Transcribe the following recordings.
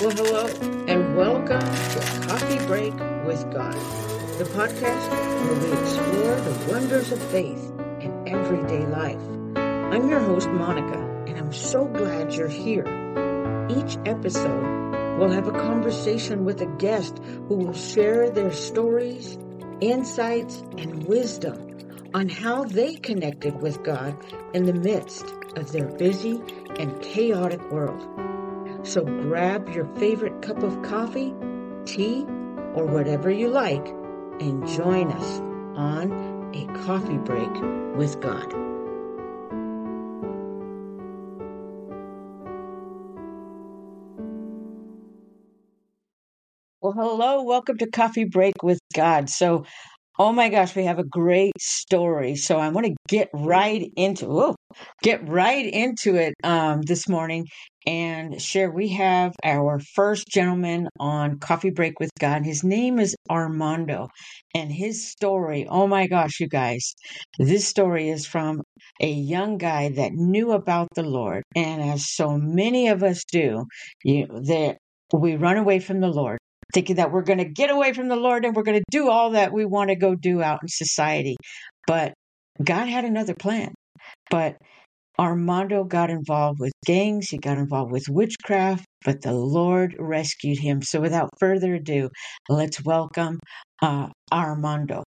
Well, hello, and welcome to Coffee Break with God, the podcast where we explore the wonders of faith in everyday life. I'm your host, Monica, and I'm so glad you're here. Each episode, we'll have a conversation with a guest who will share their stories, insights, and wisdom on how they connected with God in the midst of their busy and chaotic world. So grab your favorite cup of coffee, tea, or whatever you like and join us on a coffee break with God. Well, hello, welcome to Coffee Break with God. So, oh my gosh, we have a great story. So I want to get right into get right into it um, this morning and share. We have our first gentleman on Coffee Break with God. His name is Armando, and his story. Oh my gosh, you guys, this story is from a young guy that knew about the Lord, and as so many of us do, you that we run away from the Lord thinking that we're going to get away from the Lord and we're going to do all that we want to go do out in society. But God had another plan. But Armando got involved with gangs, he got involved with witchcraft, but the Lord rescued him. So without further ado, let's welcome uh, Armando.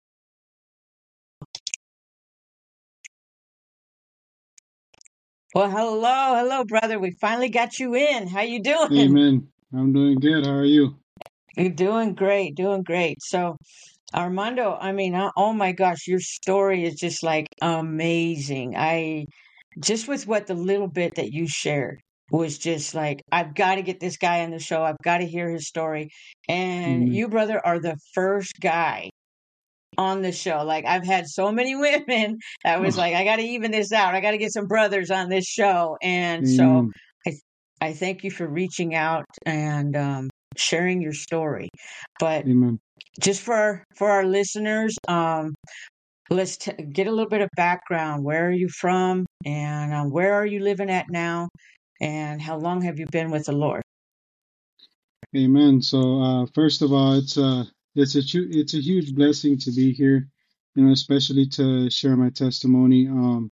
Well, hello, hello, brother. We finally got you in. How you doing? Amen. I'm doing good. How are you? You're doing great, doing great. So, Armando, I mean, oh my gosh, your story is just like amazing. I just with what the little bit that you shared was just like, I've got to get this guy on the show. I've got to hear his story. And Amen. you, brother, are the first guy on the show. Like, I've had so many women that was like, I got to even this out. I got to get some brothers on this show. And so. I, I thank you for reaching out and um, sharing your story. But Amen. just for our, for our listeners, um, let's t- get a little bit of background. Where are you from, and uh, where are you living at now, and how long have you been with the Lord? Amen. So, uh, first of all, it's a it's a hu- it's a huge blessing to be here, you know, especially to share my testimony. Um,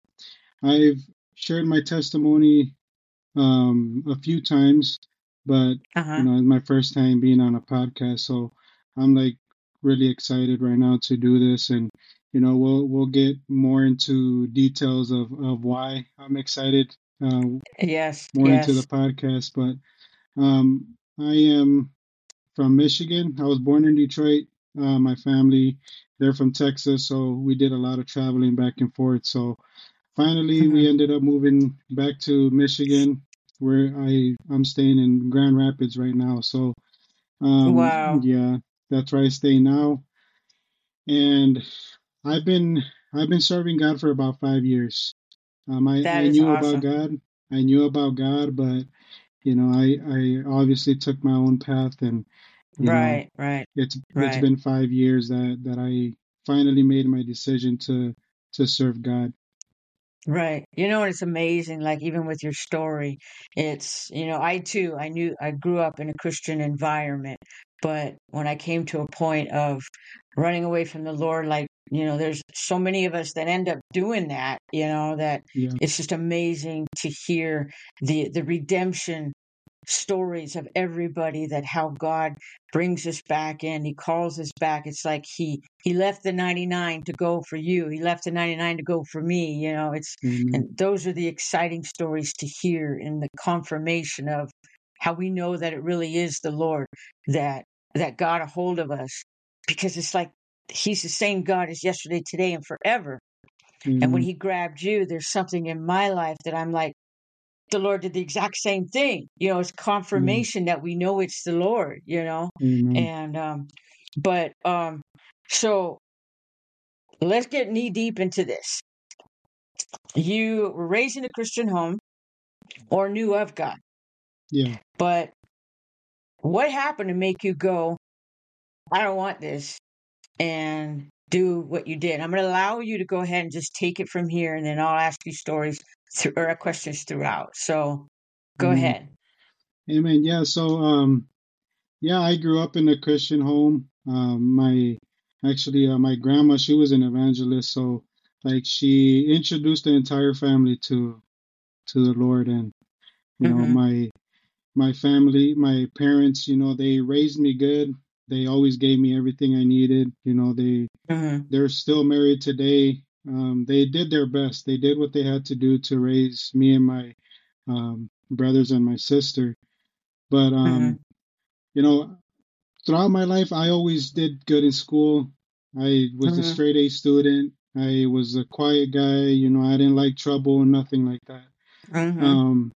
I've shared my testimony um, a few times, but Uh you know, it's my first time being on a podcast, so I'm like really excited right now to do this, and you know, we'll we'll get more into details of of why I'm excited. Uh, Yes. more into the podcast, but um, I am from Michigan. I was born in Detroit. Uh, my family, they're from Texas, so we did a lot of traveling back and forth. So finally, hmm we ended up moving back to Michigan, where I I'm staying in Grand Rapids right now. So um, Wow. yeah, that's where I stay now, and I've been I've been serving God for about five years. Um, I I knew about. God. I knew about God, but you know, I I obviously took my own path, and you know, Right. Right. it's it's Right. been five years that that I finally made my decision to to serve God. Right. You know, it's amazing, like even with your story, it's, you know, I too, I knew I grew up in a Christian environment, but when I came to a point of running away from the Lord, like, you know, there's so many of us that end up doing that, you know, that Yeah, it's just amazing to hear the the redemption stories of everybody that how God brings us back in. He calls us back. It's like he he left the 99 to go for you. He left the 99 to go for me. You know, it's Amen, and mm-hmm. those are the exciting stories to hear in the confirmation of how we know that it really is the Lord that that got a hold of us because it's like he's the same God as yesterday, today and forever. And when mm-hmm. he grabbed you, there's something in my life that I'm like the Lord did the exact same thing. You know, it's yeah, confirmation that we know it's the Lord, you know. Amen, And um but um so let's get knee deep into this. You were raised in a Christian home or knew of God. yeah. But what happened to make you go, I don't want this and do what you did? I'm going to allow you to go ahead and just take it from here and then I'll ask you stories through, or questions throughout. So go Amen. ahead. Amen. Yeah. So, um, yeah, I grew up in a Christian home. Um, my actually, uh, my grandma, she was an evangelist, so like she introduced the entire family to to the Lord, and you know, Mm-hmm. my my family, my parents, you know, they raised me good. They always gave me everything I needed. You know, they Mm-hmm. they're still married today. Um, they did their best. They did what they had to do to raise me and my um, brothers and my sister. But Mm-hmm. um, you know, throughout my life, I always did good in school. I was a Mm-hmm. straight A student. I was a quiet guy. You know, I didn't like trouble and nothing like that. Mm-hmm. Um,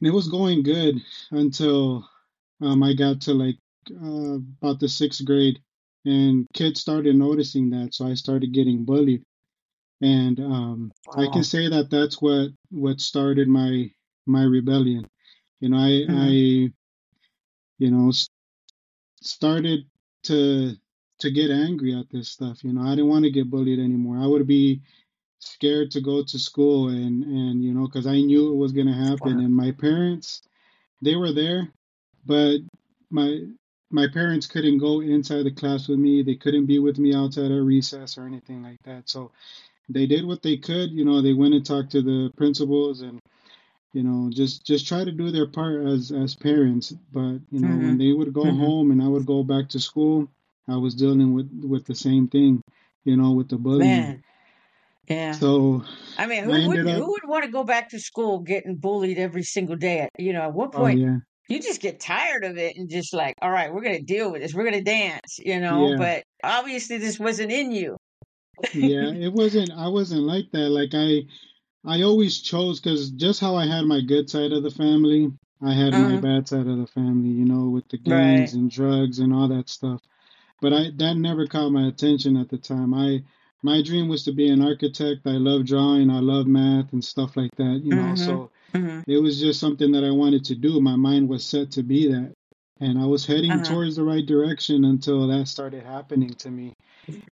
and it was going good until um, I got to like uh, about the sixth grade, and kids started noticing that, so I started getting bullied. And um, I can say that that's what what started my my rebellion. You know, I I Mm-hmm. you know started to to get angry at this stuff. You know, I didn't want to get bullied anymore. I would be scared to go to school and and you know because I knew it was gonna happen. Wow. And my parents, they were there, but my my parents couldn't go inside the class with me. They couldn't be with me outside of recess or anything like that. So they did what they could. You know, they went and talked to the principals and you know just just try to do their part as as parents but you know when Mm-hmm. they would go Mm-hmm. home and i would go back to school i was dealing with with the same thing you know with the bullying Man. Yeah. so I mean, who ended wouldn't? up Who would want to go back to school getting bullied every single day? At, You know, at one oh point, yeah you just get tired of it and just like, all right, we're gonna deal with this. We're gonna dance. You know, yeah but obviously this wasn't in you. Yeah it wasn't i wasn't like that like i i always chose because just how i had my good side of the family i had my uh bad side of the family you know with the gangs Right. and drugs and all that stuff but I that never caught my attention at the time. I my dream was to be an architect. I love drawing, I love math and stuff like that, you know. Mm-hmm. So Mm-hmm. it was just something that I wanted to do. My mind was set to be that. And I was heading Uh-huh. towards the right direction until that started happening to me.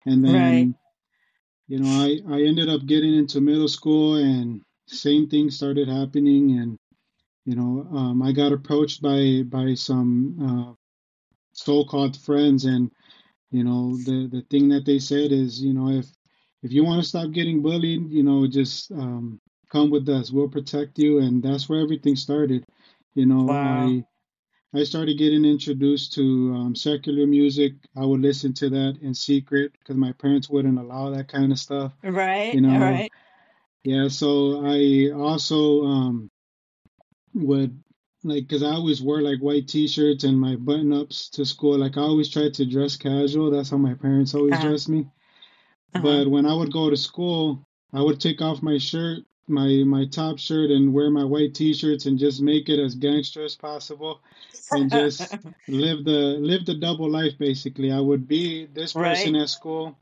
And Right. You know, I, I ended up getting into middle school and same thing started happening and you know, um, I got approached by by some uh, so-called friends and you know, the the thing that they said is, you know, if if you want to stop getting bullied, you know, just um, come with us. We'll protect you, and that's where everything started. You know, Wow. I I started getting introduced to um, secular music. I would listen to that in secret because my parents wouldn't allow that kind of stuff. Right. You know, right. yeah. So I also um, would like because I always wore like white t-shirts and my button-ups to school. Like I always tried to dress casual. That's how my parents always Uh-huh. dressed me. Uh-huh. But when I would go to school, I would take off my shirt, my my top shirt, and wear my white t-shirts and just make it as gangster as possible, and just live the live the double life. Basically, I would be this person Right. at school,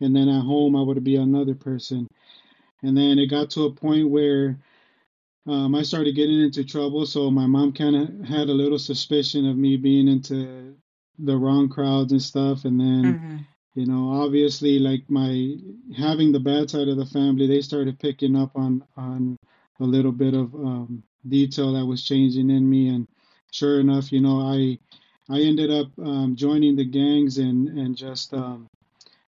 and then at home I would be another person. And then it got to a point where um, I started getting into trouble. So my mom kind of had a little suspicion of me being into the wrong crowds and stuff. And then Mm-hmm. You know, obviously, like my having the bad side of the family, they started picking up on on a little bit of um, detail that was changing in me, and sure enough, you know, I I ended up um, joining the gangs, and and just um,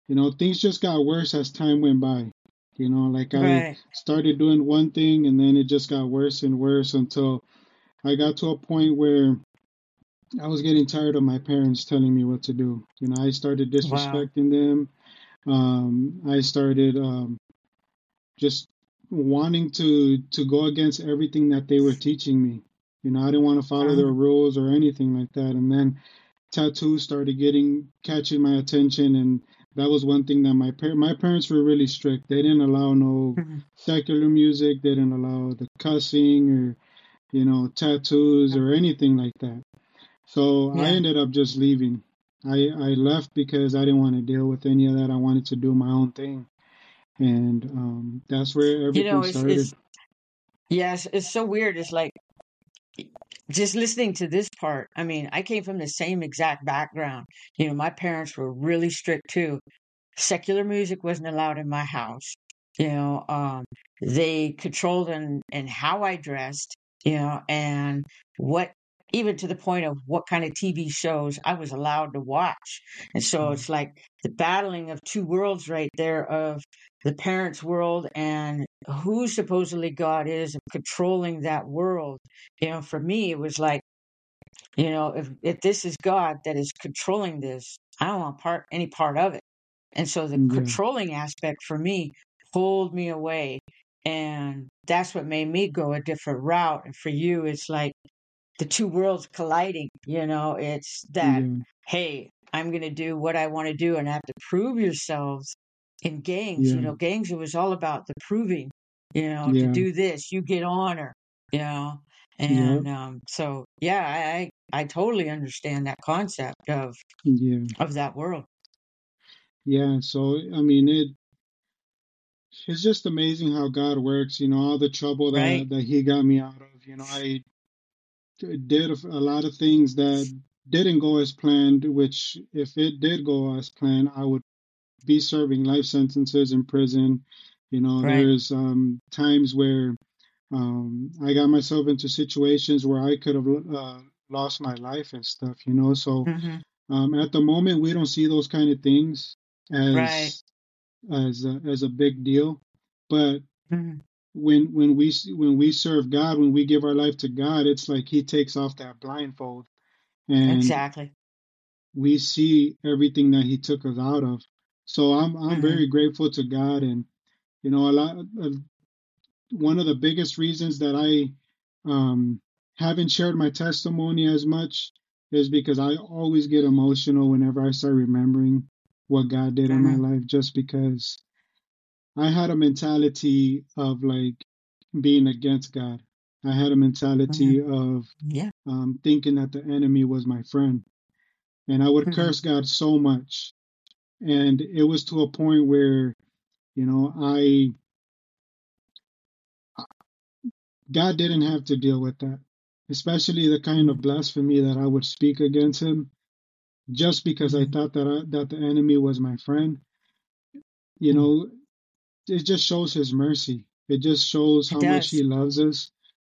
you know, things just got worse as time went by. You know, like I Right. started doing one thing, and then it just got worse and worse until I got to a point where I was getting tired of my parents telling me what to do. You know, I started Wow. disrespecting them um, I started um, just wanting to to go against everything that they were teaching me. You know, I didn't want to follow their Uh-huh. rules or anything like that. And then tattoos started getting catching my attention, and that was one thing that my par- my parents were really strict. They didn't allow no Mm-hmm. secular music. They didn't allow the cussing or you know tattoos or anything like that. So I ended up just leaving. I, I left because I didn't want to deal with any of that. I wanted to do my own thing. And um, that's where everything You know, it's started. it's yes, it's so weird. It's like just listening to this part. I mean, I came from the same exact background. You know, my parents were really strict too. Secular music wasn't allowed in my house. You know, um, they controlled and and how I dressed. You know, and what even to the point of what kind of TV shows I was allowed to watch. And so Mm. it's like the battling of two worlds right there of the parents' world and who supposedly God is of controlling that world. You know, for me, it was like, you know, if, if this is God that is controlling this, I don't want part any part of it. And so the Yeah. controlling aspect for me pulled me away. And that's what made me go a different route. And for you, it's like the two worlds colliding. You know, it's that, Yeah. hey, I'm going to do what I want to do and I have to prove yourselves in gangs. You know, gangs, it was all about the proving, you know, to do this, you get honor, you know. And um, so, yeah, I, I totally understand that concept of Yeah. of that world. Yeah. So I mean it it's just amazing how God works, you know, all the trouble that Right. that he got me out of. You know, I did a, lot of things that didn't go as planned, which if it did go as planned, I would be serving life sentences in prison. You know, Right. there's um, times where um, I got myself into situations where I could have uh, lost my life and stuff. You know, so hmm um, at the moment we don't see those kind of things Right. as as a, as a big deal, but hmm when when we when we serve God, when we give our life to God, it's like He takes off that blindfold and Exactly. we see everything that He took us out of. So I'm I'm hmm very grateful to God, and you know a lot. Uh, one of the biggest reasons that I um, haven't shared my testimony as much is because I always get emotional whenever I start remembering what God did in my hmm life, just because I had a mentality of like being against God. I had a mentality of Yeah. um, thinking that the enemy was my friend. And I would hmm curse God so much. And it was to a point where, you know, I, God didn't have to deal with that, especially the kind of blasphemy that I would speak against him just because I hmm thought that I, that the enemy was my friend. You hmm know, it just shows his mercy. It just shows how much he loves us.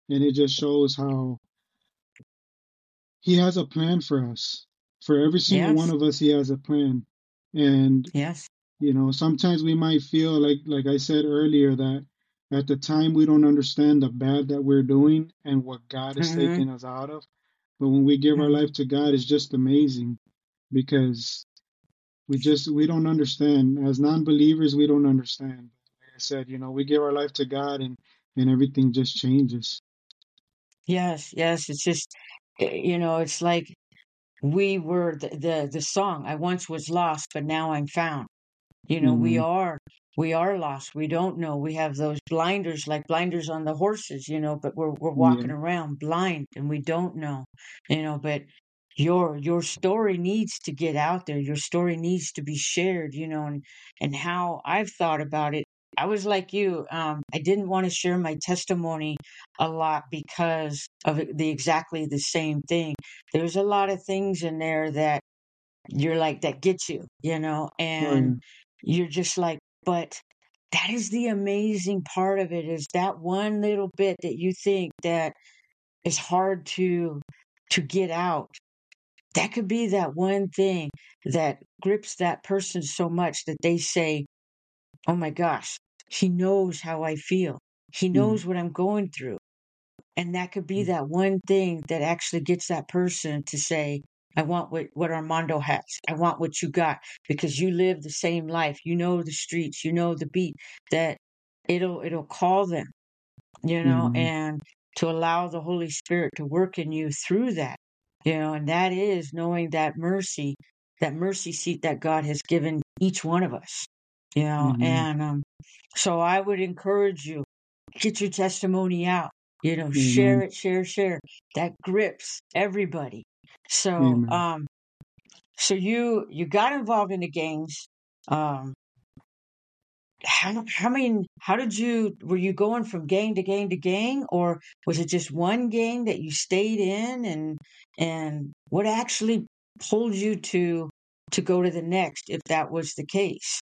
And it just shows how he has a plan for us. For every single one of us, he has a plan. And Yes. you know, sometimes we might feel like like I said earlier that at the time we don't understand the bad that we're doing and what God is hmm taking us out of. But when we give our hmm life to God, it's just amazing because we just we don't understand. As non-believers, we don't understand. I said, you know, we give our life to God and and everything just changes. Yes. Yes. It's just, eh, you know, it's like we were the, the the song. I once was lost, but now I'm found. You know, we are we are lost. We don't know. We have those blinders, like blinders on the horses, you know, but we're we're Yeah. walking around blind and we don't know. You know, but your your story needs to get out there. Your story needs to be shared, you know, and and how I've thought about it. I was like you. Um, I didn't want to share my testimony a lot because of the exactly the same thing. There's a lot of things in there that you're like that gets you, you know, and you're just like, but that is the amazing part of it is that one little bit that you think that is hard to to get out. That could be that one thing that grips that person so much that they say, "Oh my gosh, he knows how I feel. He Mm, knows what I'm going through." And that could be that one thing that actually gets that person to say, I want what, what Armando has. I want what you got because you live the same life. You know the streets, you know the beat that it'll it'll call them, you know, Amen. and to allow the Holy Spirit to work in you through that. You know, and that is knowing that mercy, that mercy seat that God has given each one of us. You know, Amen. and um so I would encourage you get your testimony out you know share it share share that grips everybody so Amen. um so you you got involved in the gangs um how how many how did you were you going from gang to gang to gang or was it just one gang that you stayed in and and what actually pulled you to to go to the next if that was the case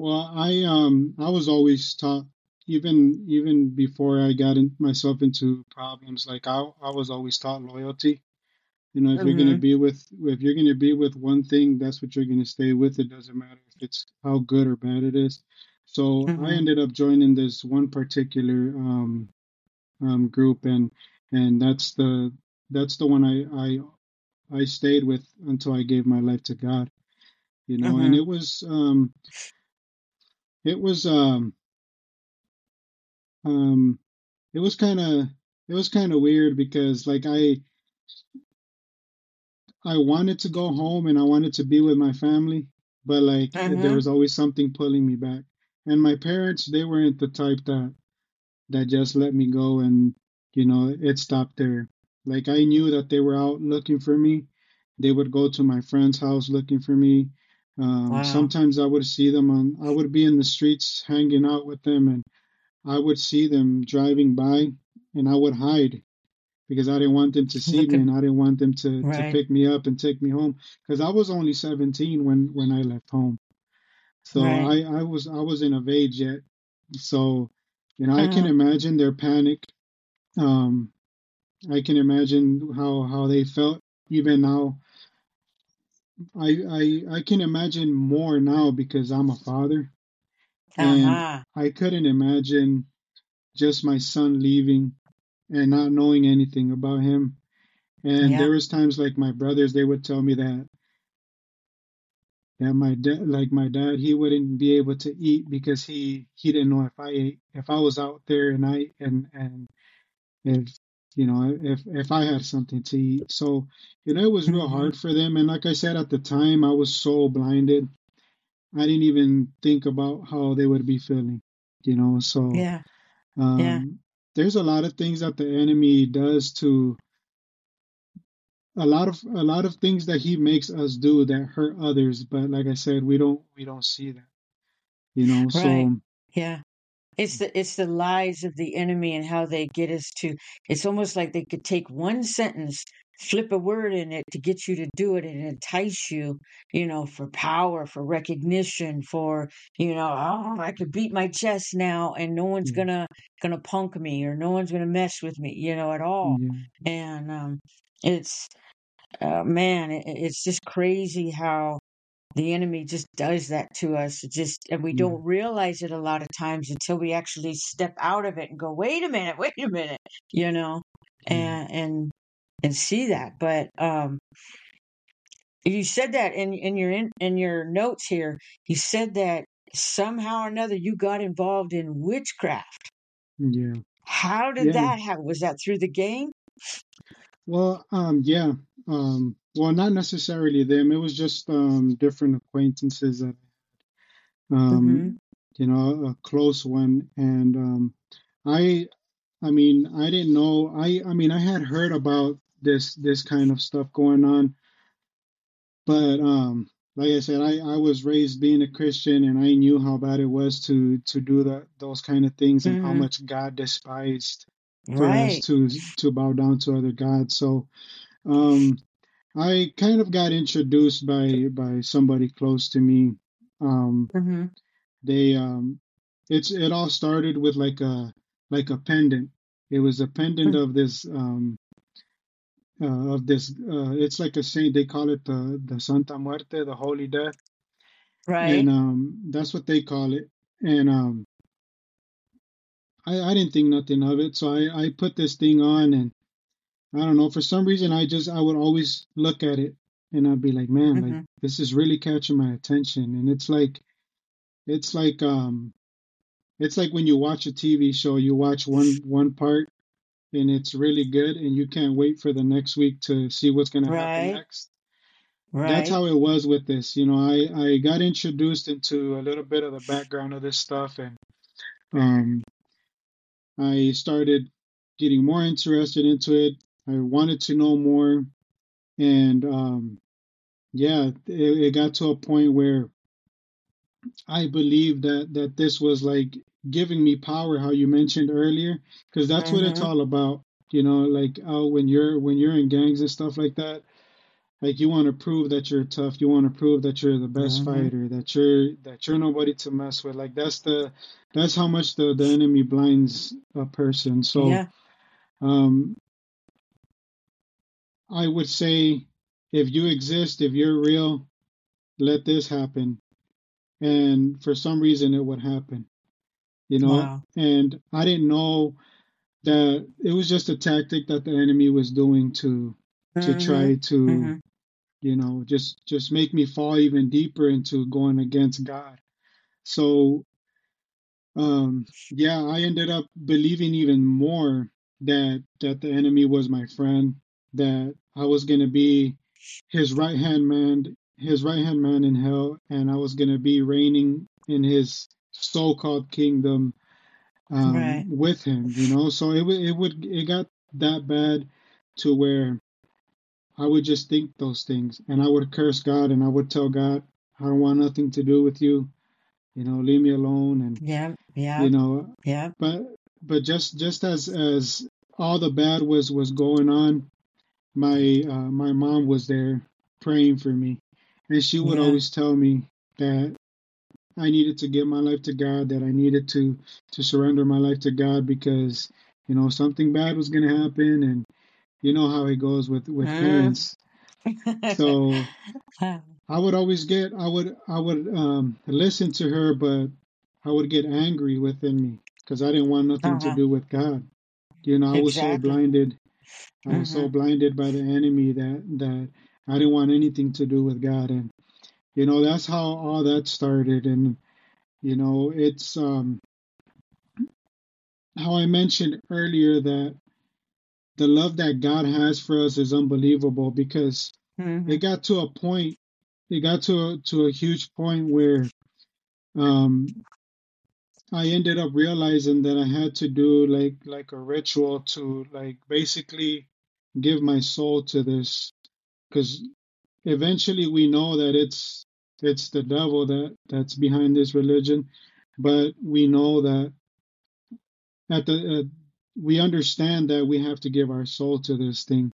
Well, I um I was always taught, even even before I got in, myself into problems, like I I was always taught loyalty. You know, if you're gonna Mm-hmm. be with if you're gonna be with one thing, that's what you're gonna stay with. It doesn't matter if it's how good or bad it is. So I Mm-hmm. ended up joining this one particular um, um, group, and and that's the that's the one I I I stayed with until I gave my life to God. You know, and Mm-hmm. it was um it was um um it was kind of it was kind of weird because like I I wanted to go home and I wanted to be with my family, but like there Mm-hmm. was always something pulling me back. And my parents, they weren't the type that that just let me go and you know it stopped there. Like I knew that they were out looking for me. They would go to my friend's house looking for me. Um, Wow. sometimes I would see them on. I would be in the streets hanging out with them, and I would see them driving by, and I would hide because I didn't want them to see me and I didn't want them to to pick me up and take me home because I was only 17 when when I left home. So Right. I I was I wasn't of age yet. So you know I can Mm-hmm. imagine their panic. Um, I can imagine how how they felt even now. I I I can imagine more now because I'm a father and Uh-huh. I couldn't imagine just my son leaving and not knowing anything about him. And Yeah. there was times like my brothers, they would tell me that that my dad, like my dad, he wouldn't be able to eat because he he didn't know if I ate, if I was out there and I and and if you know if if I had something to eat. So you know it was real Mm-hmm. hard for them. And like I said at the time, I was so blinded, I didn't even think about how they would be feeling. You know, so Yeah. Yeah. um, there's a lot of things that the enemy does to a lot of a lot of things that he makes us do that hurt others but like i said we don't we don't see that you know Right. so Yeah. It's the it's the lies of the enemy and how they get us to it's almost like they could take one sentence, flip a word in it to get you to do it and entice you, you know, for power, for recognition, for, you know, oh, I could beat my chest now and no one's yeah gonna gonna punk me or no one's gonna mess with me, you know, at all. yeah And um it's uh, man, it, it's just crazy how the enemy just does that to us. It just, and we don't realize it a lot of times until we actually step out of it and go, wait a minute, wait a minute, you know, and, and, and see that. But, um, you said that in, in your, in, in your notes here, you said that somehow or another you got involved in witchcraft. yeah How did yeah that happen? Was that through the game? well um yeah um well not necessarily them it was just um different acquaintances that Mm-hmm. um you know a close one and um i i mean i didn't know i i mean i had heard about this this kind of stuff going on But um, like I said, I, I was raised being a Christian, and I knew how bad it was to to do that those kind of things, and how Mm-hmm. much God despised for us to to bow down to other gods. So um, I kind of got introduced by by somebody close to me. Um, Mm-hmm. they um, it's it all started with like a like a pendant. It was a pendant of this um, uh, of this. Uh, it's like a saint. They call it the the Santa Muerte, the Holy Death Right. and um, that's what they call it. And um, I, I didn't think nothing of it, so I, I put this thing on, and I don't know for some reason I just I would always look at it, and I'd be like, man, like Mm-hmm. this is really catching my attention, and it's like it's like um it's like when you watch a TV show, you watch one one part and it's really good, and you can't wait for the next week to see what's gonna happen next. Right. That's how it was with this. You know, I I got introduced into a little bit of the background of this stuff, and um I started getting more interested into it. I wanted to know more, and um, yeah, it, it got to a point where I believed that that this was like giving me power, how you mentioned earlier, because that's what it's Mm-hmm. all about. You know, like oh, when you're when you're in gangs and stuff like that, like you want to prove that you're tough you want to prove that you're the best Mm-hmm. fighter that you're that you're nobody to mess with like that's the that's how much the the enemy blinds a person so Yeah. um i would say if you exist if you're real let this happen and for some reason it would happen you know Wow. and i didn't know that it was just a tactic that the enemy was doing to to Mhm. try to Mhm. you know just just make me fall even deeper into going against god so um yeah i ended up believing even more that that the enemy was my friend that i was going to be his right hand man his right hand man in hell and i was going to be reigning in his so-called kingdom um Right. with him you know so it would it would it got that bad to where I would just think those things and I would curse God and I would tell God, I don't want nothing to do with you. You know, leave me alone and Yeah. Yeah. you know, Yeah. but but just just as as all the bad was was going on, my uh, my mom was there praying for me. And she would Yeah. always tell me that I needed to give my life to God, that I needed to to surrender my life to God because, you know, something bad was going to happen and you know how it goes with with Mm. parents. So I would always get I would I would um listen to her but I would get angry within me because I didn't want nothing to uh-huh. do with God. You know, I was so blinded. I was so Mhm. blinded by the enemy that that I didn't want anything to do with God and you know that's how all that started and you know it's um how I mentioned earlier that the love that God has for us is unbelievable because Mhm. it got to a point it got to a, to a huge point where um I ended up realizing that I had to do like like a ritual to like basically give my soul to this because eventually we know that it's it's the devil that that's behind this religion but we know that at the uh, we understand that we have to give our soul to this thing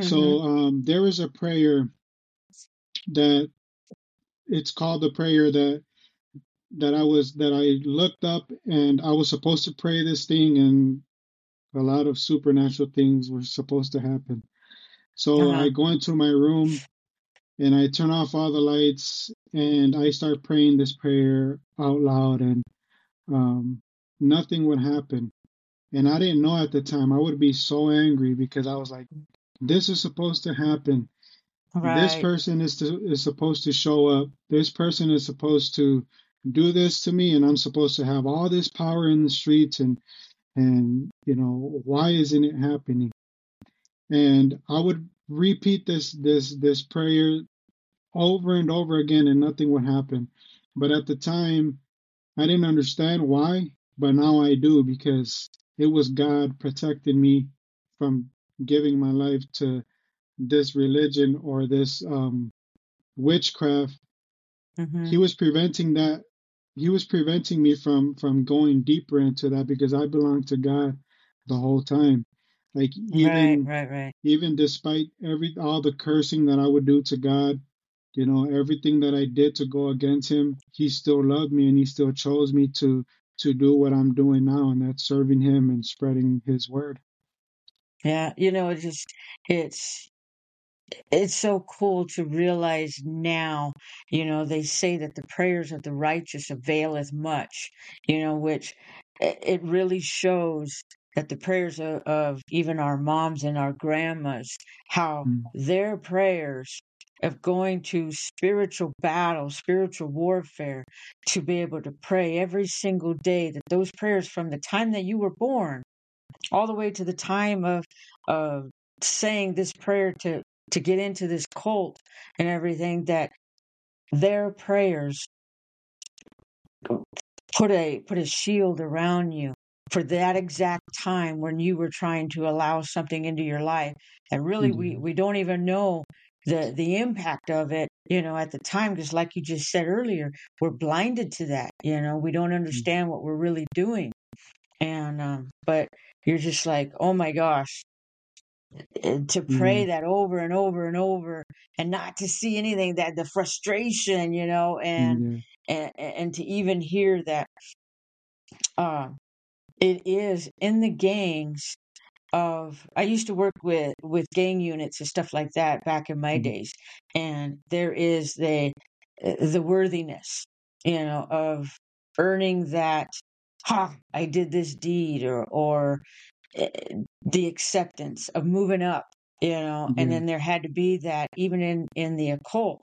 so Mhm. um there is a prayer that it's called the prayer that that I was that I looked up and I was supposed to pray this thing and a lot of supernatural things were supposed to happen. So Uh-huh. I go into my room and I turn off all the lights and I start praying this prayer out loud and um, nothing would happen. And I didn't know at the time. I would be so angry because I was like, this is supposed to happen. This person is to, is supposed to show up. This person is supposed to do this to me and I'm supposed to have all this power in the streets and and you know why isn't it happening? And i would repeat this this this prayer over and over again and nothing would happen. But at the time i didn't understand why but now i do because it was god protecting me from giving my life to this religion or this um witchcraft. He Mhm. was preventing that he was preventing me from from going deeper into that because i belonged to god the whole time like even Right. Right. even despite every all the cursing that i would do to god you know everything that i did to go against him he still loved me and he still chose me to to do what i'm doing now and that's serving him and spreading his word Yeah. You know, it's just it's it's so cool to realize now, you know, they say that the prayers of the righteous availeth much, you know, which i- it really shows that the prayers of, of even our moms and our grandmas, how Mm, their prayers of going to spiritual battle, spiritual warfare, to be able to pray every single day, that those prayers from the time that you were born all the way to the time of of saying this prayer to to get into this cult and everything that their prayers put a put a shield around you for that exact time when you were trying to allow something into your life. And really we yeah we don't even know the the impact of it you know at the time because like you just said earlier we're blinded to that you know we don't mm, understand what we're really doing. And um but you're just like oh my gosh to pray that over and over and over and not to see anything that the frustration you know and yeah, and, and to even hear that uh, it is in the gangs of I used to work with with gang units and stuff like that back in my mhm, days, and there is the the worthiness, you know, of earning that. Ha! I did this deed, or or the acceptance of moving up, you know, and then there had to be that even in in the occult,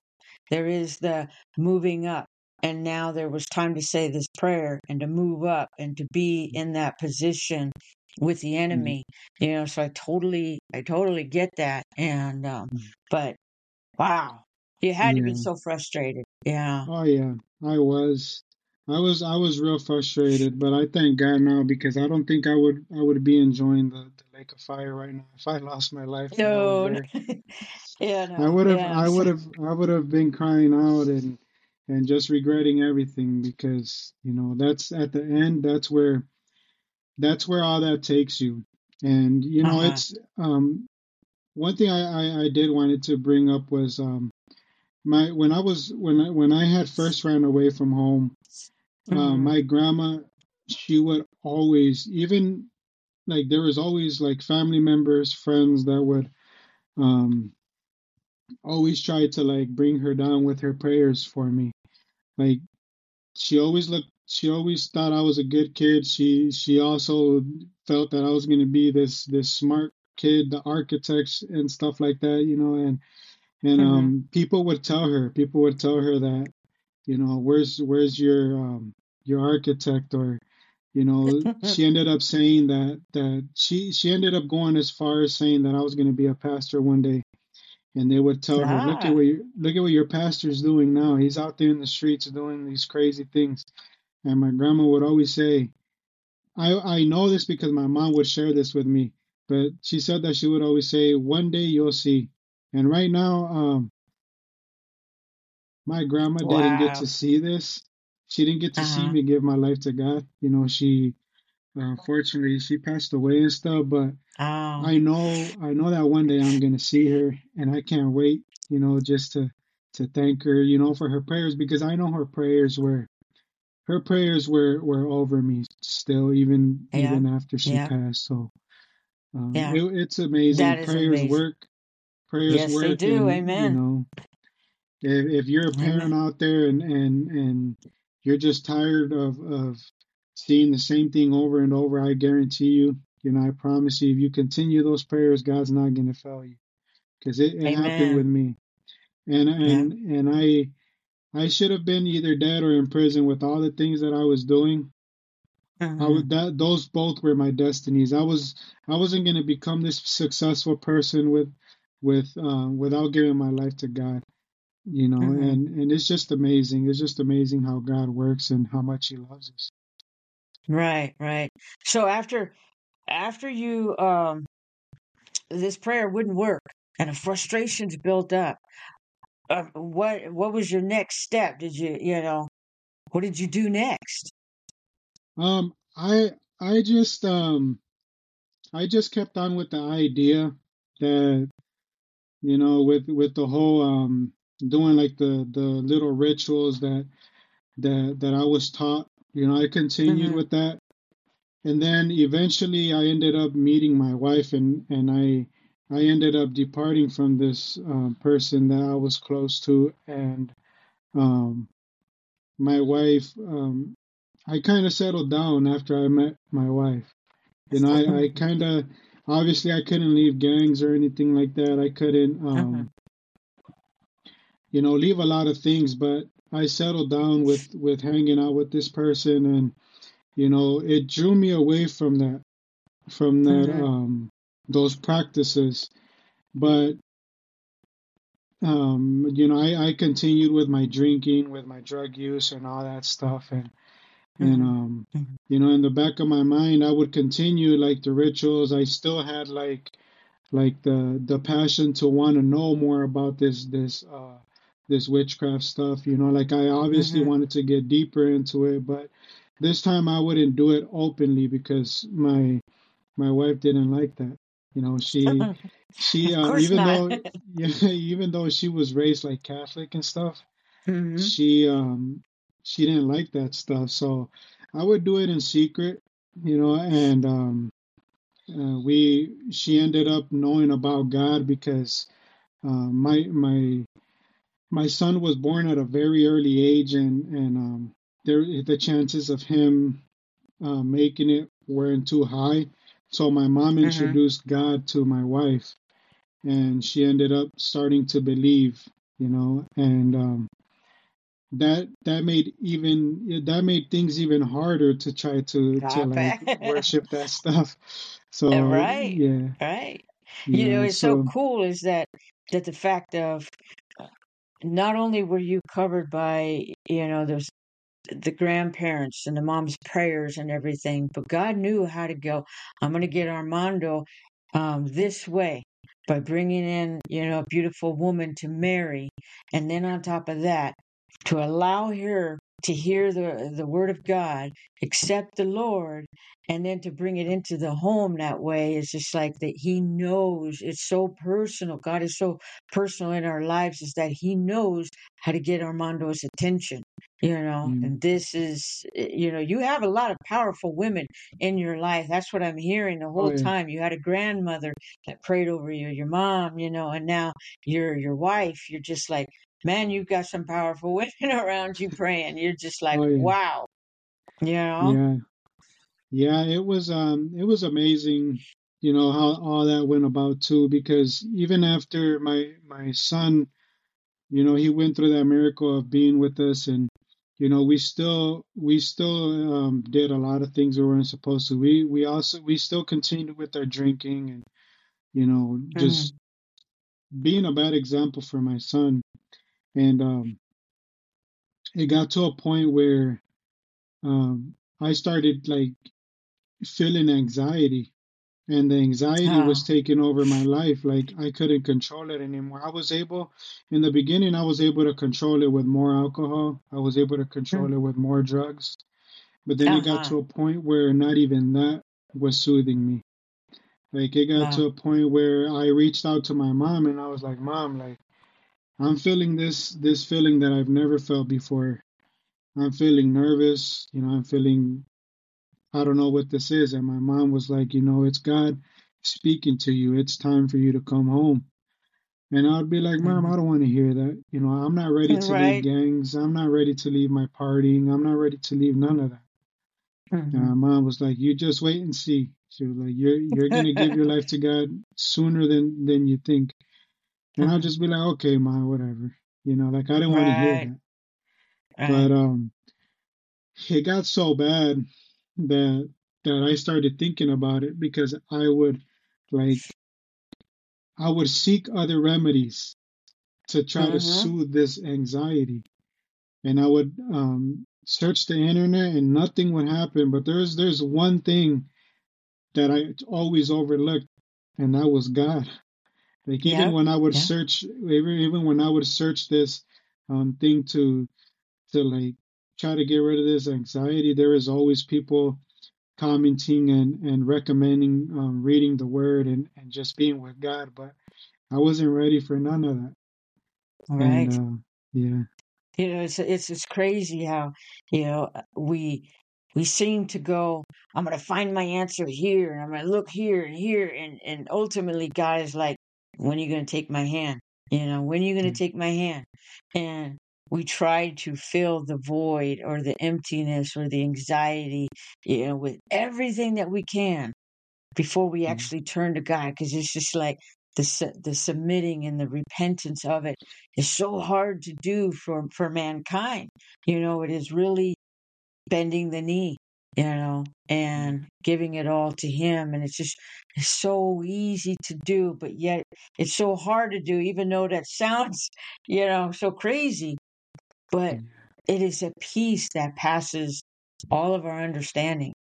there is the moving up. And now there was time to say this prayer and to move up and to be in that position with the yeah, enemy, you know. So I totally, I totally get that. And, um, mhm, but wow, you had to be so frustrated. Yeah. Oh yeah, I was. I was I was real frustrated, but I thank God now because I don't think I would I would be enjoying the, the lake of fire right now if I lost my life No, yeah, I would have yeah. I would have I would have been crying out and and just regretting everything because you know that's at the end that's where that's where all that takes you. And you know uh-huh. it's um one thing I, I, I did wanted to bring up was um my when I was when I, when I had first ran away from home uh, hmm my grandma she would always even like there was always like family members friends that would um always try to like bring her down with her prayers for me. Like she always looked she always thought I was a good kid. She she also felt that I was going to be this this smart kid the architects and stuff like that you know and and hmm um people would tell her people would tell her that you know where's where's your um your architect? Or you know she ended up saying that that she she ended up going as far as saying that I was going to be a pastor one day. And they would tell her look at ah, what you look at what your pastor's doing now. He's out there in the streets doing these crazy things. And my grandma would always say I I know this because my mom would share this with me. But she said that she would always say one day you'll see. And right now um my grandma didn't get to see this she didn't get to see Uh-huh. me give my life to God you know she Unfortunately, she passed away and stuff, but Oh, I know I know that one day I'm gonna see her and I can't wait, you know, just to to thank her, you know, for her prayers because I know her prayers were her prayers were were over me still even yeah, even after she yeah, passed. So um yeah. it, it's amazing. Prayers amazing. work, prayers Yes, they do. and you Amen. know if, if you're a parent out there and, and, and you're just tired of, of seeing the same thing over and over, I guarantee you, you know, I promise you, if you continue those prayers, God's not going to fail you because it, it happened with me. And, Yeah. and, and I, I should have been either dead or in prison with all the things that I was doing. I hmm would that those both were my destinies. I was I wasn't going to become this successful person with with uh, without giving my life to God you know hmm and and it's just amazing it's just amazing how god works and how much he loves us Right, right. So after after you um this prayer wouldn't work and the frustrations built up, uh, what what was your next step? Did you you know what did you do next? um i i just um i just kept on with the idea that you know with with the whole um doing like the the little rituals that that that i was taught you know i continued hmm with that. And then eventually i ended up meeting my wife and and i i ended up departing from this um, person that i was close to. And um my wife um I kind of settled down after I met my wife. You know, I, I kind of obviously I couldn't leave gangs or anything like that. I couldn't, um, you know, leave a lot of things, but I settled down with with hanging out with this person, and you know, it drew me away from that from that hmm um, those practices. But um, you know, I, I continued with my drinking, with my drug use, and all that stuff, and And hmm um, you know, in the back of my mind, I would continue like the rituals. I still had like like the the passion to want to know more about this this uh this witchcraft stuff. You know, like I obviously hmm wanted to get deeper into it, but this time I wouldn't do it openly because my my wife didn't like that. You know, she she uh, even not. though yeah, even though she was raised like Catholic and stuff, hmm she um she didn't like that stuff. So I would do it in secret, you know, and um uh, we she ended up knowing about God because uh, my my my son was born at a very early age, and and um, there the chances of him uh, making it weren't too high. So my mom hmm introduced God to my wife, and she ended up starting to believe, you know, and um, that that made even that made things even harder to try to to like worship that stuff. So right, yeah, right. You know, it's so So cool is that that the fact of not only were you covered by, you know, those the grandparents and the mom's prayers and everything, but God knew how to go. I'm going to get Armando um, this way by bringing in, you know, a beautiful woman to marry, and then on top of that, to allow her to hear the the word of God, accept the Lord, and then to bring it into the home that way is just like that. He knows it's so personal. God is so personal in our lives, is that He knows how to get Armando's attention you know mm, and this is eh, you know you have a lot of powerful women in your life that's what i'm hearing the oh whole yeah, time you had a grandmother that prayed over you your mom you know and now your your wife you're just like man you've got some powerful women around you praying you're just like oh yeah, wow you know yeah. Yeah, it was um it was amazing, you know, how all that went about too, because even after my my son, you know, he went through that miracle of being with us and you know, we still we still um did a lot of things we weren't supposed to. We we also we still continued with our drinking and you know, just being a bad example for my son. And um it got to a point where um I started like feeling anxiety and the anxiety was oh taking over my life like i couldn't control it anymore. I was able in the beginning i was able to control it with more alcohol i was able to control it with more drugs but then it got uh-huh. to a point where not even that was soothing me. Like it got wow to a point where i reached out to my mom and i was like mom like i'm feeling this this feeling that i've never felt before i'm feeling nervous you know i'm feeling I don't know what this is. And my mom was like, you know, it's God speaking to you. It's time for you to come home. And I'd be like, Mom, I don't want to hear that. You know, I'm not ready to leave gangs. I'm not ready to leave my partying. I'm not ready to leave none of that. And hmm my mom was like, You just wait and see. She was like, You're you're gonna give your life to God sooner than than you think. And I'll just be like, Okay, mom, whatever. You know, like I didn't want to hear right that. right But um it got so bad that that I started thinking about it because I would like I would seek other remedies to try to hmm soothe this anxiety, and I would um, search the internet and nothing would happen. But there's there's one thing that I always overlooked, and that was God. Like even yep when I would yep search, even when I would search this um, thing to to like try to get rid of this anxiety, there is always people commenting and, and recommending um, reading the word and, and just being with God, but I wasn't ready for none of that. And right uh, yeah, You know, it's it's it's crazy how you know uh, we we seem to go. I'm gonna find my answer here, and I'm gonna look here and here, and and ultimately, God is like, when are you gonna take my hand? You know, when are you gonna yeah, take my hand? And we try to fill the void or the emptiness or the anxiety, you know, with everything that we can before we yeah, actually turn to God, because it's just like the the submitting and the repentance of it is so hard to do for for mankind. You know, it is really bending the knee, you know, and giving it all to Him, and it's just it's so easy to do, but yet it's so hard to do, even though that sounds, you know, so crazy. But it is a peace that passes all of our understanding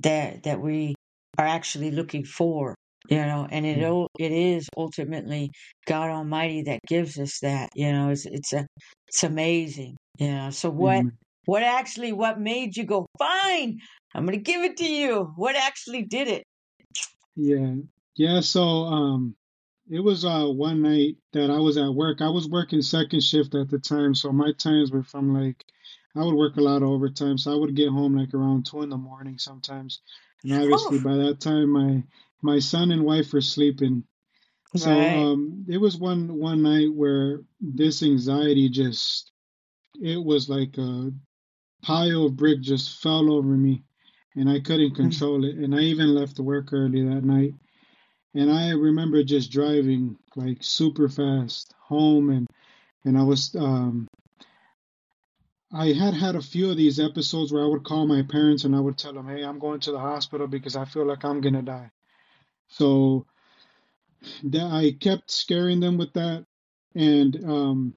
that that we are actually looking for you know and it it is ultimately god almighty that gives us that you know it's it's a it's amazing you know. So what Amen. what actually what made you go fine i'm gonna give it to you what actually did it Yeah, yeah. So um, it was uh one night that I was at work. I was working second shift at the time, so my times were from like I would work a lot of overtime, so I would get home like around two in the morning sometimes. And obviously Oh, by that time my my son and wife were sleeping. So right. um it was one one night where this anxiety just it was like a pile of brick just fell over me and I couldn't Mm, control it. And I even left work early that night. And I remember just driving like super fast home and and I was um I had had a few of these episodes where I would call my parents and I would tell them, "Hey, I'm going to the hospital because I feel like I'm gonna die." So that I kept scaring them with that, and um,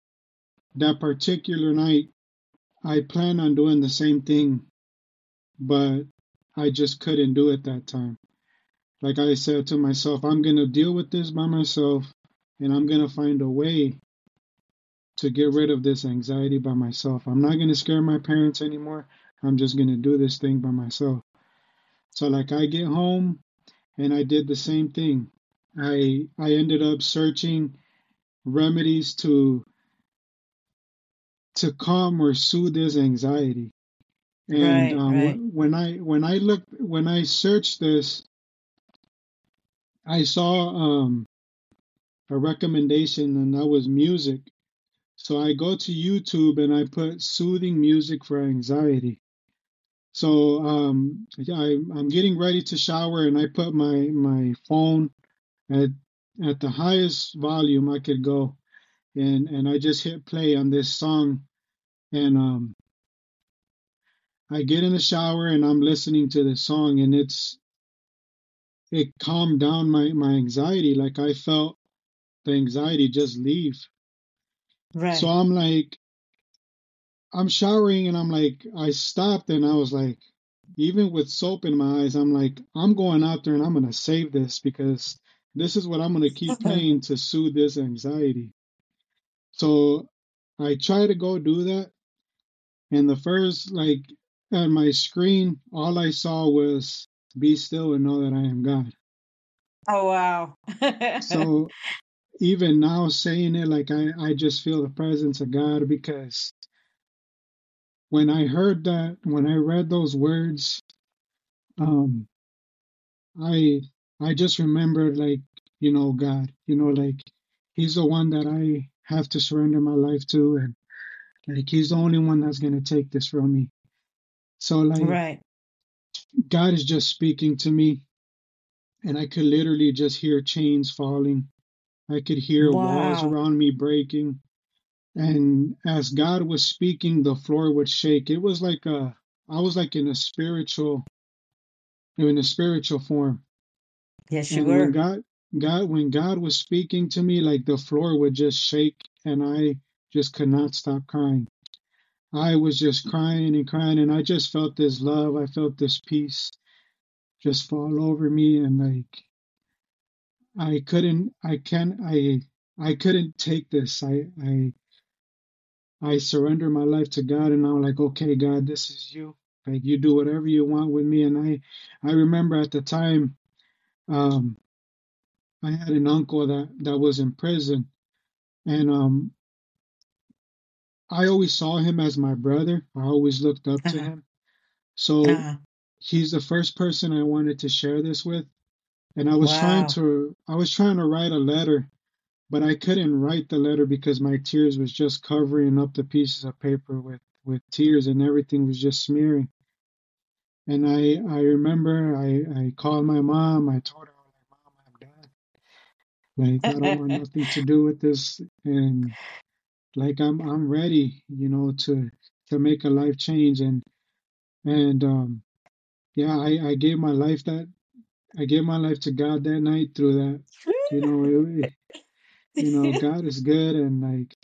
that particular night, I planned on doing the same thing, but I just couldn't do it that time. Like I said to myself, I'm gonna deal with this by myself, and I'm gonna find a way to get rid of this anxiety by myself. I'm not gonna scare my parents anymore. I'm just gonna do this thing by myself. So like I get home and I did the same thing. I I ended up searching remedies to to calm or soothe this anxiety. And right, um, right, when I when I looked when I searched this, I saw um, a recommendation, and that was music. So I go to YouTube and I put soothing music for anxiety. So um, I, I'm getting ready to shower, and I put my my phone at at the highest volume I could go, and and I just hit play on this song, and um, I get in the shower and I'm listening to this song, and it's it calmed down my my anxiety. Like I felt the anxiety just leave. Right. So. I'm like, I'm showering, and I'm like, I stopped, and I was like, even with soap in my eyes, I'm like, I'm going out there and I'm gonna save this because this is what I'm gonna keep playing to soothe this anxiety. So I try to go do that, And the first, like, on my screen, all I saw was be still and know that I am God. Oh, wow. So even now saying it, like, I, I just feel the presence of God because when I heard that, when I read those words, um, I, I just remembered, like, you know, God, you know, like, He's the one that I have to surrender my life to. And, like, He's the only one that's going to take this from me. So, like, Right. God is just speaking to me and I could literally just hear chains falling. I could hear walls around me breaking. And as God was speaking, the floor would shake. It was like a, I was like in a spiritual, in a spiritual form. Yes, you And when were. God, God, when God was speaking to me, like the floor would just shake and I just could not stop crying. I was just crying and crying and I just felt this love. I felt this peace just fall over me and like I couldn't I can't I I couldn't take this. I I I surrender my life to God and I'm like, okay, God, this is you. Like you do whatever you want with me. And I I remember at the time, um, I had an uncle that that was in prison and um I always saw him as my brother. I always looked up to Uh-huh. him. So Uh-huh. he's the first person I wanted to share this with. And I was trying to I was trying to write a letter but I couldn't write the letter because my tears was just covering up the pieces of paper with with tears and everything was just smearing. And I I remember I I called my mom. I told her like, Mom, I'm done. Like I don't want nothing to do with this, and like I'm I'm ready, you know, to to make a life change. And and um yeah, I I gave my life that I gave my life to God that night through that. You know, it, you know, God is good, and like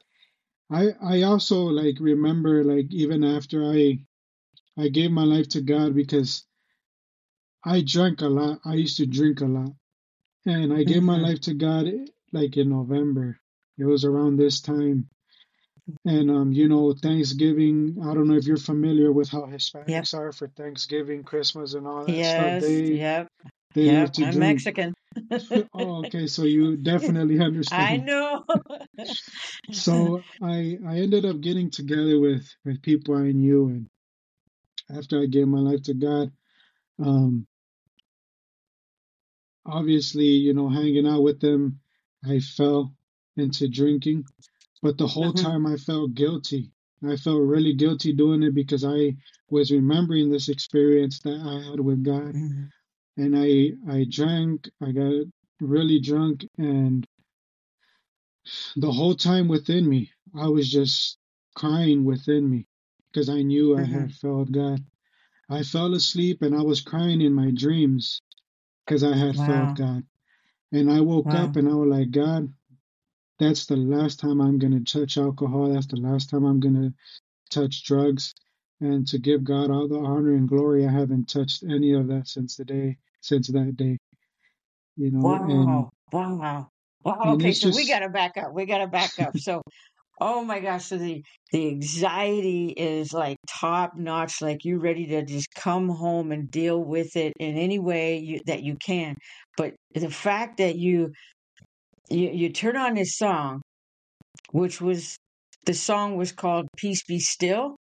I I also like remember like even after I I gave my life to God because I drank a lot. I used to drink a lot. And I gave my hmm life to God like in November. It was around this time. And um you know Thanksgiving, I don't know if you're familiar with how Yep. Hispanics are for Thanksgiving, Christmas and all that stuff. Yes. They Yep. they Yeah, love to I'm drink. Mexican. oh, okay, so you definitely understand. I know. So I I ended up getting together with with people I knew, and after I gave my life to God, um, obviously, you know, hanging out with them, I fell into drinking. But the whole Mhm, time I felt guilty. I felt really guilty doing it because I was remembering this experience that I had with God. mhm, And I I drank, I got really drunk, and the whole time within me, I was just crying within me because I knew I had mhm. felt God. I fell asleep and I was crying in my dreams because I had felt Wow, God. And I woke wow. up and I was like, God, that's the last time I'm going to touch alcohol. That's the last time I'm going to touch drugs. And to give God all the honor and glory, I haven't touched any of that since the day, since that day, you know, and, Wow, wow. Wow, and okay, so we gotta back up. We gotta back up. So, oh my gosh, so the the anxiety is like top notch, like you're ready to just come home and deal with it in any way you, that you can. But the fact that you you you turn on this song, which was the song was called Peace Be Still.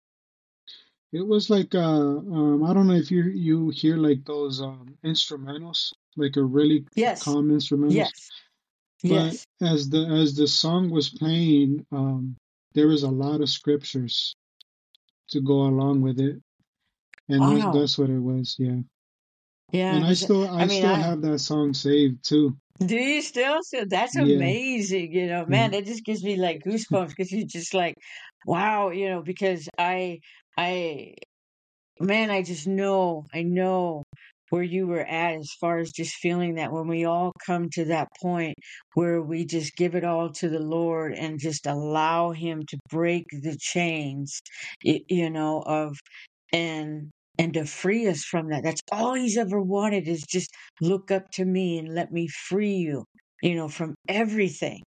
it was like, uh, um, I don't know if you, you hear like those, um, instrumentals, like a really Yes, calm instrumentals. yes, But yes. as the, as the song was playing, um, there was a lot of scriptures to go along with it. And that's, Wow. that's what it was. Yeah. Yeah, And I still, I I mean, still I have that song saved too. Do you still? So that's Yeah. amazing. You know, man, mm. that just gives me like goosebumps because you're just like, wow, you know, because I, I, man, I just know, I know where you were at as far as just feeling that when we all come to that point where we just give it all to the Lord and just allow Him to break the chains, y- you know, of and and to free us from that. That's all He's ever wanted is just look up to me and let me free you, you know, from everything.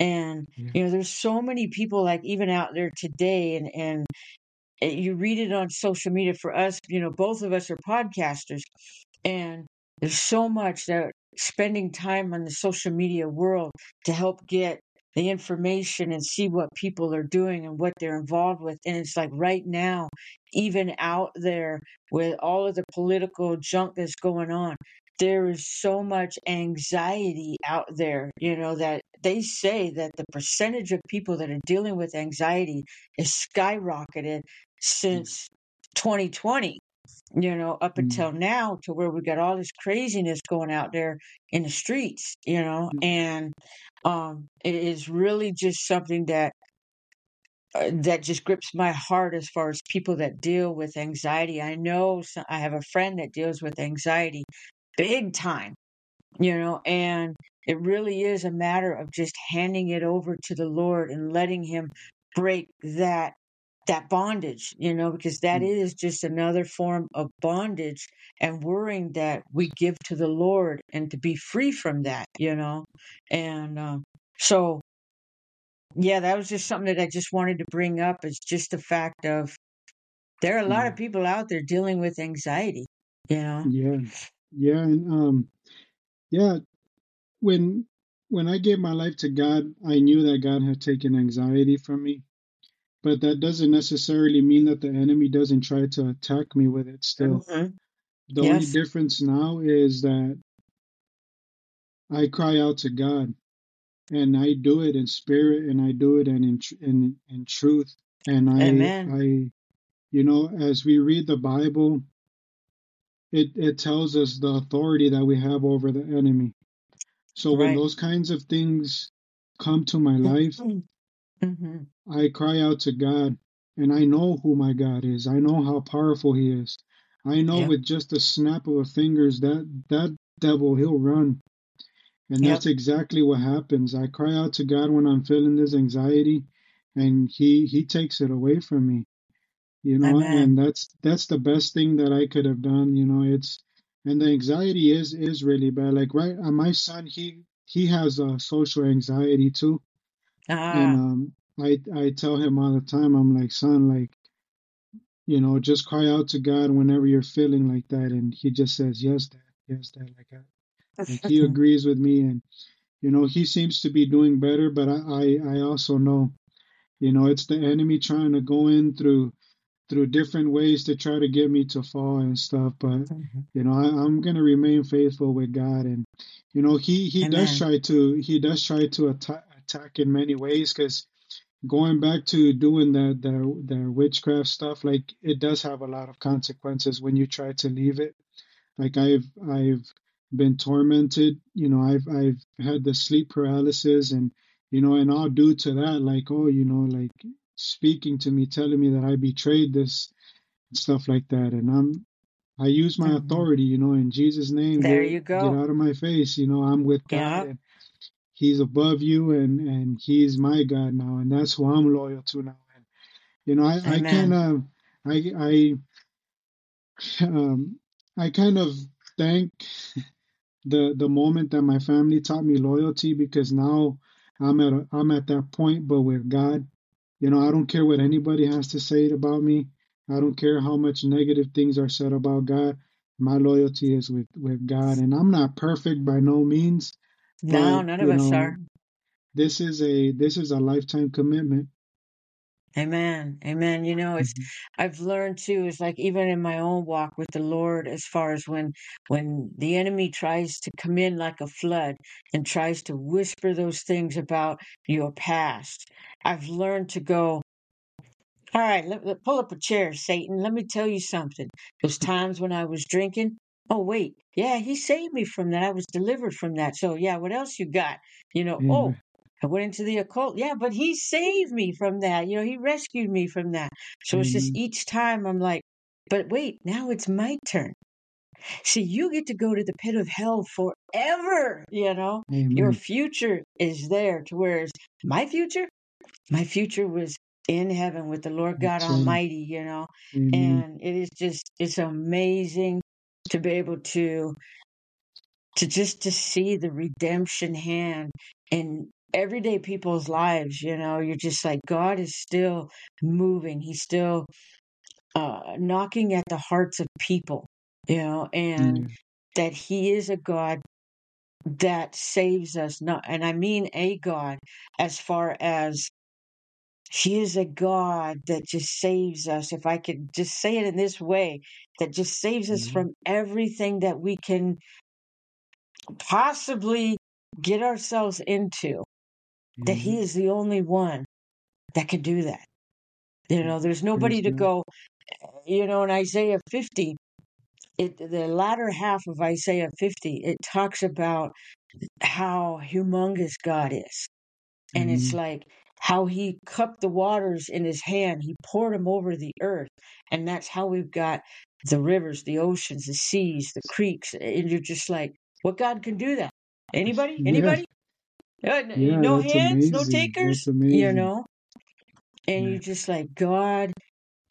And Yeah. you know, there's so many people like even out there today, and and uh, you read it on social media for us you know both of us are podcasters and there's so much that spending time on the social media world to help get the information and see what people are doing and what they're involved with. And it's like right now even out there with all of the political junk that's going on there is so much anxiety out there you know that they say that the percentage of people that are dealing with anxiety is skyrocketed mm. since 2020 you know up Mm. until now to where we got all this craziness going out there in the streets you know and um it is really just something that uh, that just grips my heart as far as people that deal with anxiety i know some, i have a friend that deals with anxiety big time you know and it really is a matter of just handing it over to the lord and letting him break that that bondage you know because that Mm. is just another form of bondage and worrying that we give to the lord and to be free from that you know and um, so yeah that was just something that i just wanted to bring up It's just the fact of there are a lot of people out there dealing with anxiety you know Yeah. Yeah. And, um, yeah, when, when I gave my life to God, I knew that God had taken anxiety from me, but that doesn't necessarily mean that the enemy doesn't try to attack me with it still. hmm The only difference now is that I cry out to God and I do it in spirit and I do it in in in, in truth. And I amen. I you know as we read the Bible it it tells us the authority that we have over the enemy. So when those kinds of things come to my life, hmm I cry out to God and I know who my God is. I know how powerful he is. I know Yep. with just a snap of a fingers that that devil he'll run And Yep. that's exactly what happens. I cry out to God when I'm feeling this anxiety and he he takes it away from me. You know, Amen. and that's that's the best thing that I could have done, you know, it's and the anxiety is is really bad. Like right uh, my son he he has a uh, social anxiety too. And Ah, um I I tell him all the time I'm like, "Son, like, you know, just cry out to God whenever you're feeling like that." And he just says, "Yes, dad." Yes, Dad. Like, I, like he agrees with me, and you know, he seems to be doing better. But I, I, I also know, you know, it's the enemy trying to go in through through different ways to try to get me to fall and stuff. But Mhm. you know, I, I'm gonna remain faithful with God, and you know, he he does try to he does try to attack attack in many ways because going back to doing the the the witchcraft stuff, like it does have a lot of consequences when you try to leave it. Like I've I've been tormented, you know, I've I've had the sleep paralysis and you know, and all due to that, like, oh, you know, like speaking to me, telling me that I betrayed this and stuff like that. And I'm I use my Mhm. authority, you know, in Jesus' name, There get you get out of my face. You know, I'm with God Yeah. and He's above you and and He's my God now, and that's who I'm loyal to now. And you know, I I kind of I I um I kind of thank the the moment that my family taught me loyalty because now I'm at a, I'm at that point, but with God, you know, I don't care what anybody has to say about me. I don't care how much negative things are said about God. My loyalty is with with God, and I'm not perfect by no means, but No, none of us know, are. this is a this is a lifetime commitment. Amen. Amen. You know, it's Mhm. I've learned too, it's like even in my own walk with the Lord, as far as when when the enemy tries to come in like a flood and tries to whisper those things about your past. I've learned to go, all right, let, let- pull up a chair, Satan. Let me tell you something. Those times when I was drinking, oh wait, yeah, he saved me from that. I was delivered from that. So yeah, what else you got? You know, oh, mm-hmm. I went into the occult. Yeah, but he saved me from that. You know, he rescued me from that. So it's just mm-hmm. each time I'm like, but wait, now it's my turn. See, you get to go to the pit of hell forever. You know, your future is there to whereas my future my future was in heaven with the Lord God. Almighty, you know, Amen. and it is just it's amazing to be able to to just to see the redemption hand in everyday people's lives, you know, you're just like God is still moving. He's still uh knocking at the hearts of people, you know, and Yeah. that he is a God that saves us not and I mean a God as far as He is a God that just saves us. If I could just say it in this way, that just saves us mm-hmm. from everything that we can possibly get ourselves into. That mm-hmm. He is the only one that can do that. You know, there's nobody to God. go, you know, in Isaiah 50, it, the latter half of Isaiah 50, it talks about how humongous God is And it's like how he cupped the waters in his hand, he poured them over the earth. And that's how we've got the rivers, the oceans, the seas, the creeks. And you're just like, what God can do that? Anybody? Yeah. Anybody? Uh, Yeah. No hands, no amazing. That's takers, you know? And Yeah. you're just like, God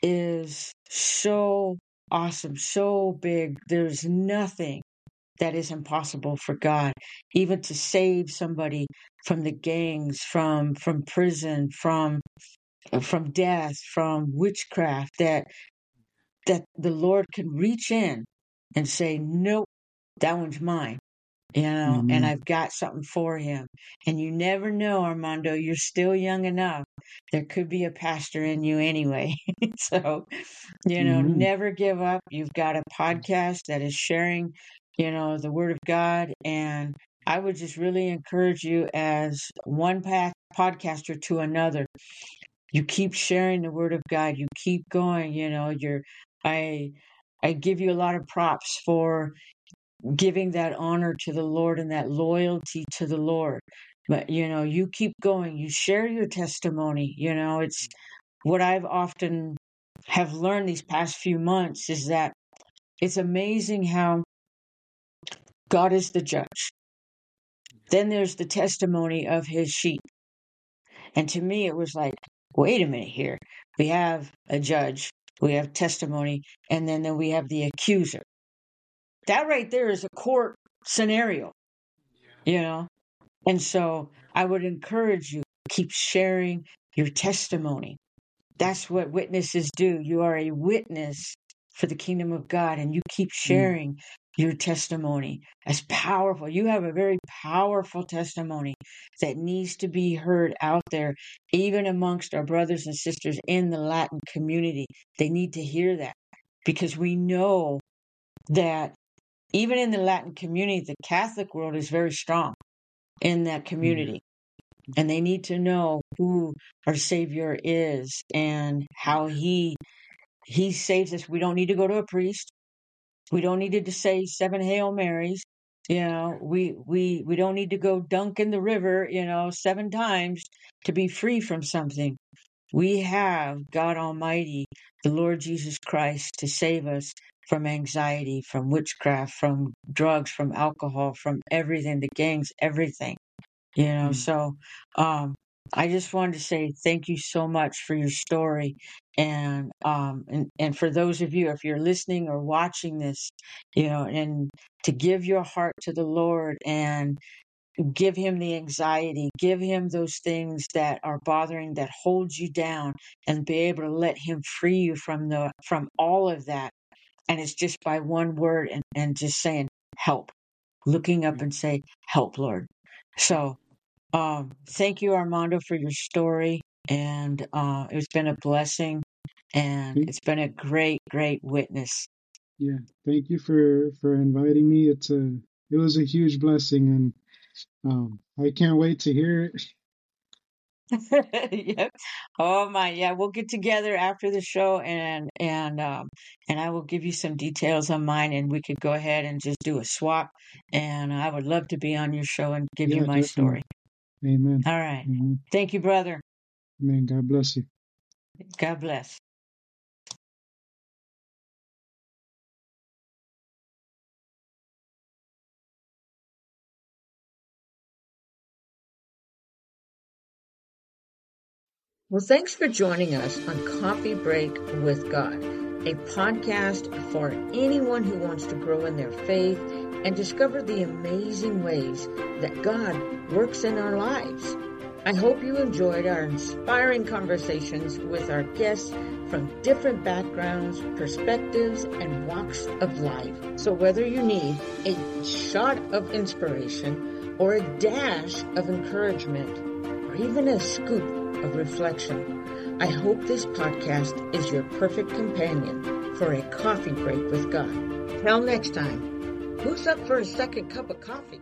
is so awesome, so big. There's nothing that is impossible for God, even to save somebody from the gangs, from from prison, from from death, from witchcraft. That that the Lord can reach in and say, "Nope, that one's mine." You know, and mm-hmm. I've got something for him. And you never know, Armando. You're still young enough. There could be a pastor in you anyway. so you know, Amen. never give up. You've got a podcast that is sharing, you know, the word of God. And I would just really encourage you as one podcaster to another. You keep sharing the word of God. You keep going, you know, you're, I, I give you a lot of props for giving that honor to the Lord and that loyalty to the Lord. But, you know, you keep going. You share your testimony. You know, it's what I've often have learned these past few months is that it's amazing how God is the judge. Then there's the testimony of his sheep. And to me, it was like, wait a minute here. We have a judge, we have testimony, and then, then we have the accuser. That right there is a court scenario, you know? And so I would encourage you, keep sharing your testimony. That's what witnesses do. You are a witness for the kingdom of God, and you keep Mm. sharing your testimony as powerful. You have a very powerful testimony that needs to be heard out there, even amongst our brothers and sisters in the Latin community. They need to hear that because we know that even in the Latin community, the Catholic world is very strong in that mm-hmm. community. And they need to know who our Savior is and how He He saves us. We don't need to go to a priest. We don't need to say seven Hail Marys. You know, we we we don't need to go dunk in the river, you know, seven times to be free from something. We have God Almighty, the Lord Jesus Christ, to save us from anxiety, from witchcraft, from drugs, from alcohol, from everything, the gangs, everything. You know, Mm. so um I just wanted to say thank you so much for your story and um and, and for those of you if you're listening or watching this, you know, and to give your heart to the Lord and give him the anxiety, give him those things that are bothering that hold you down and be able to let him free you from the from all of that. And it's just by one word and, and just saying help. Looking up and say, Help, Lord. So um, thank you, Armando, for your story. And uh, it's been a blessing and Thank, it's been a great, great witness. yeah, thank you for for inviting me. It's a it was a huge blessing, and um, I can't wait to hear it. yep. Oh my, yeah. We'll get together after the show and and um and I will give you some details on mine and we could go ahead and just do a swap. And I would love to be on your show and give you Yeah, my definitely. story. Amen. All right. Amen. Thank you, brother. Amen. God bless you. God bless. Well, thanks for joining us on Coffee Break with God, a podcast for anyone who wants to grow in their faith and discover the amazing ways that God works in our lives. I hope you enjoyed our inspiring conversations with our guests from different backgrounds, perspectives, and walks of life. So whether you need a shot of inspiration or a dash of encouragement, or even a scoop of reflection. I hope this podcast is your perfect companion for a coffee break with God. Till next time, who's up for a second cup of coffee?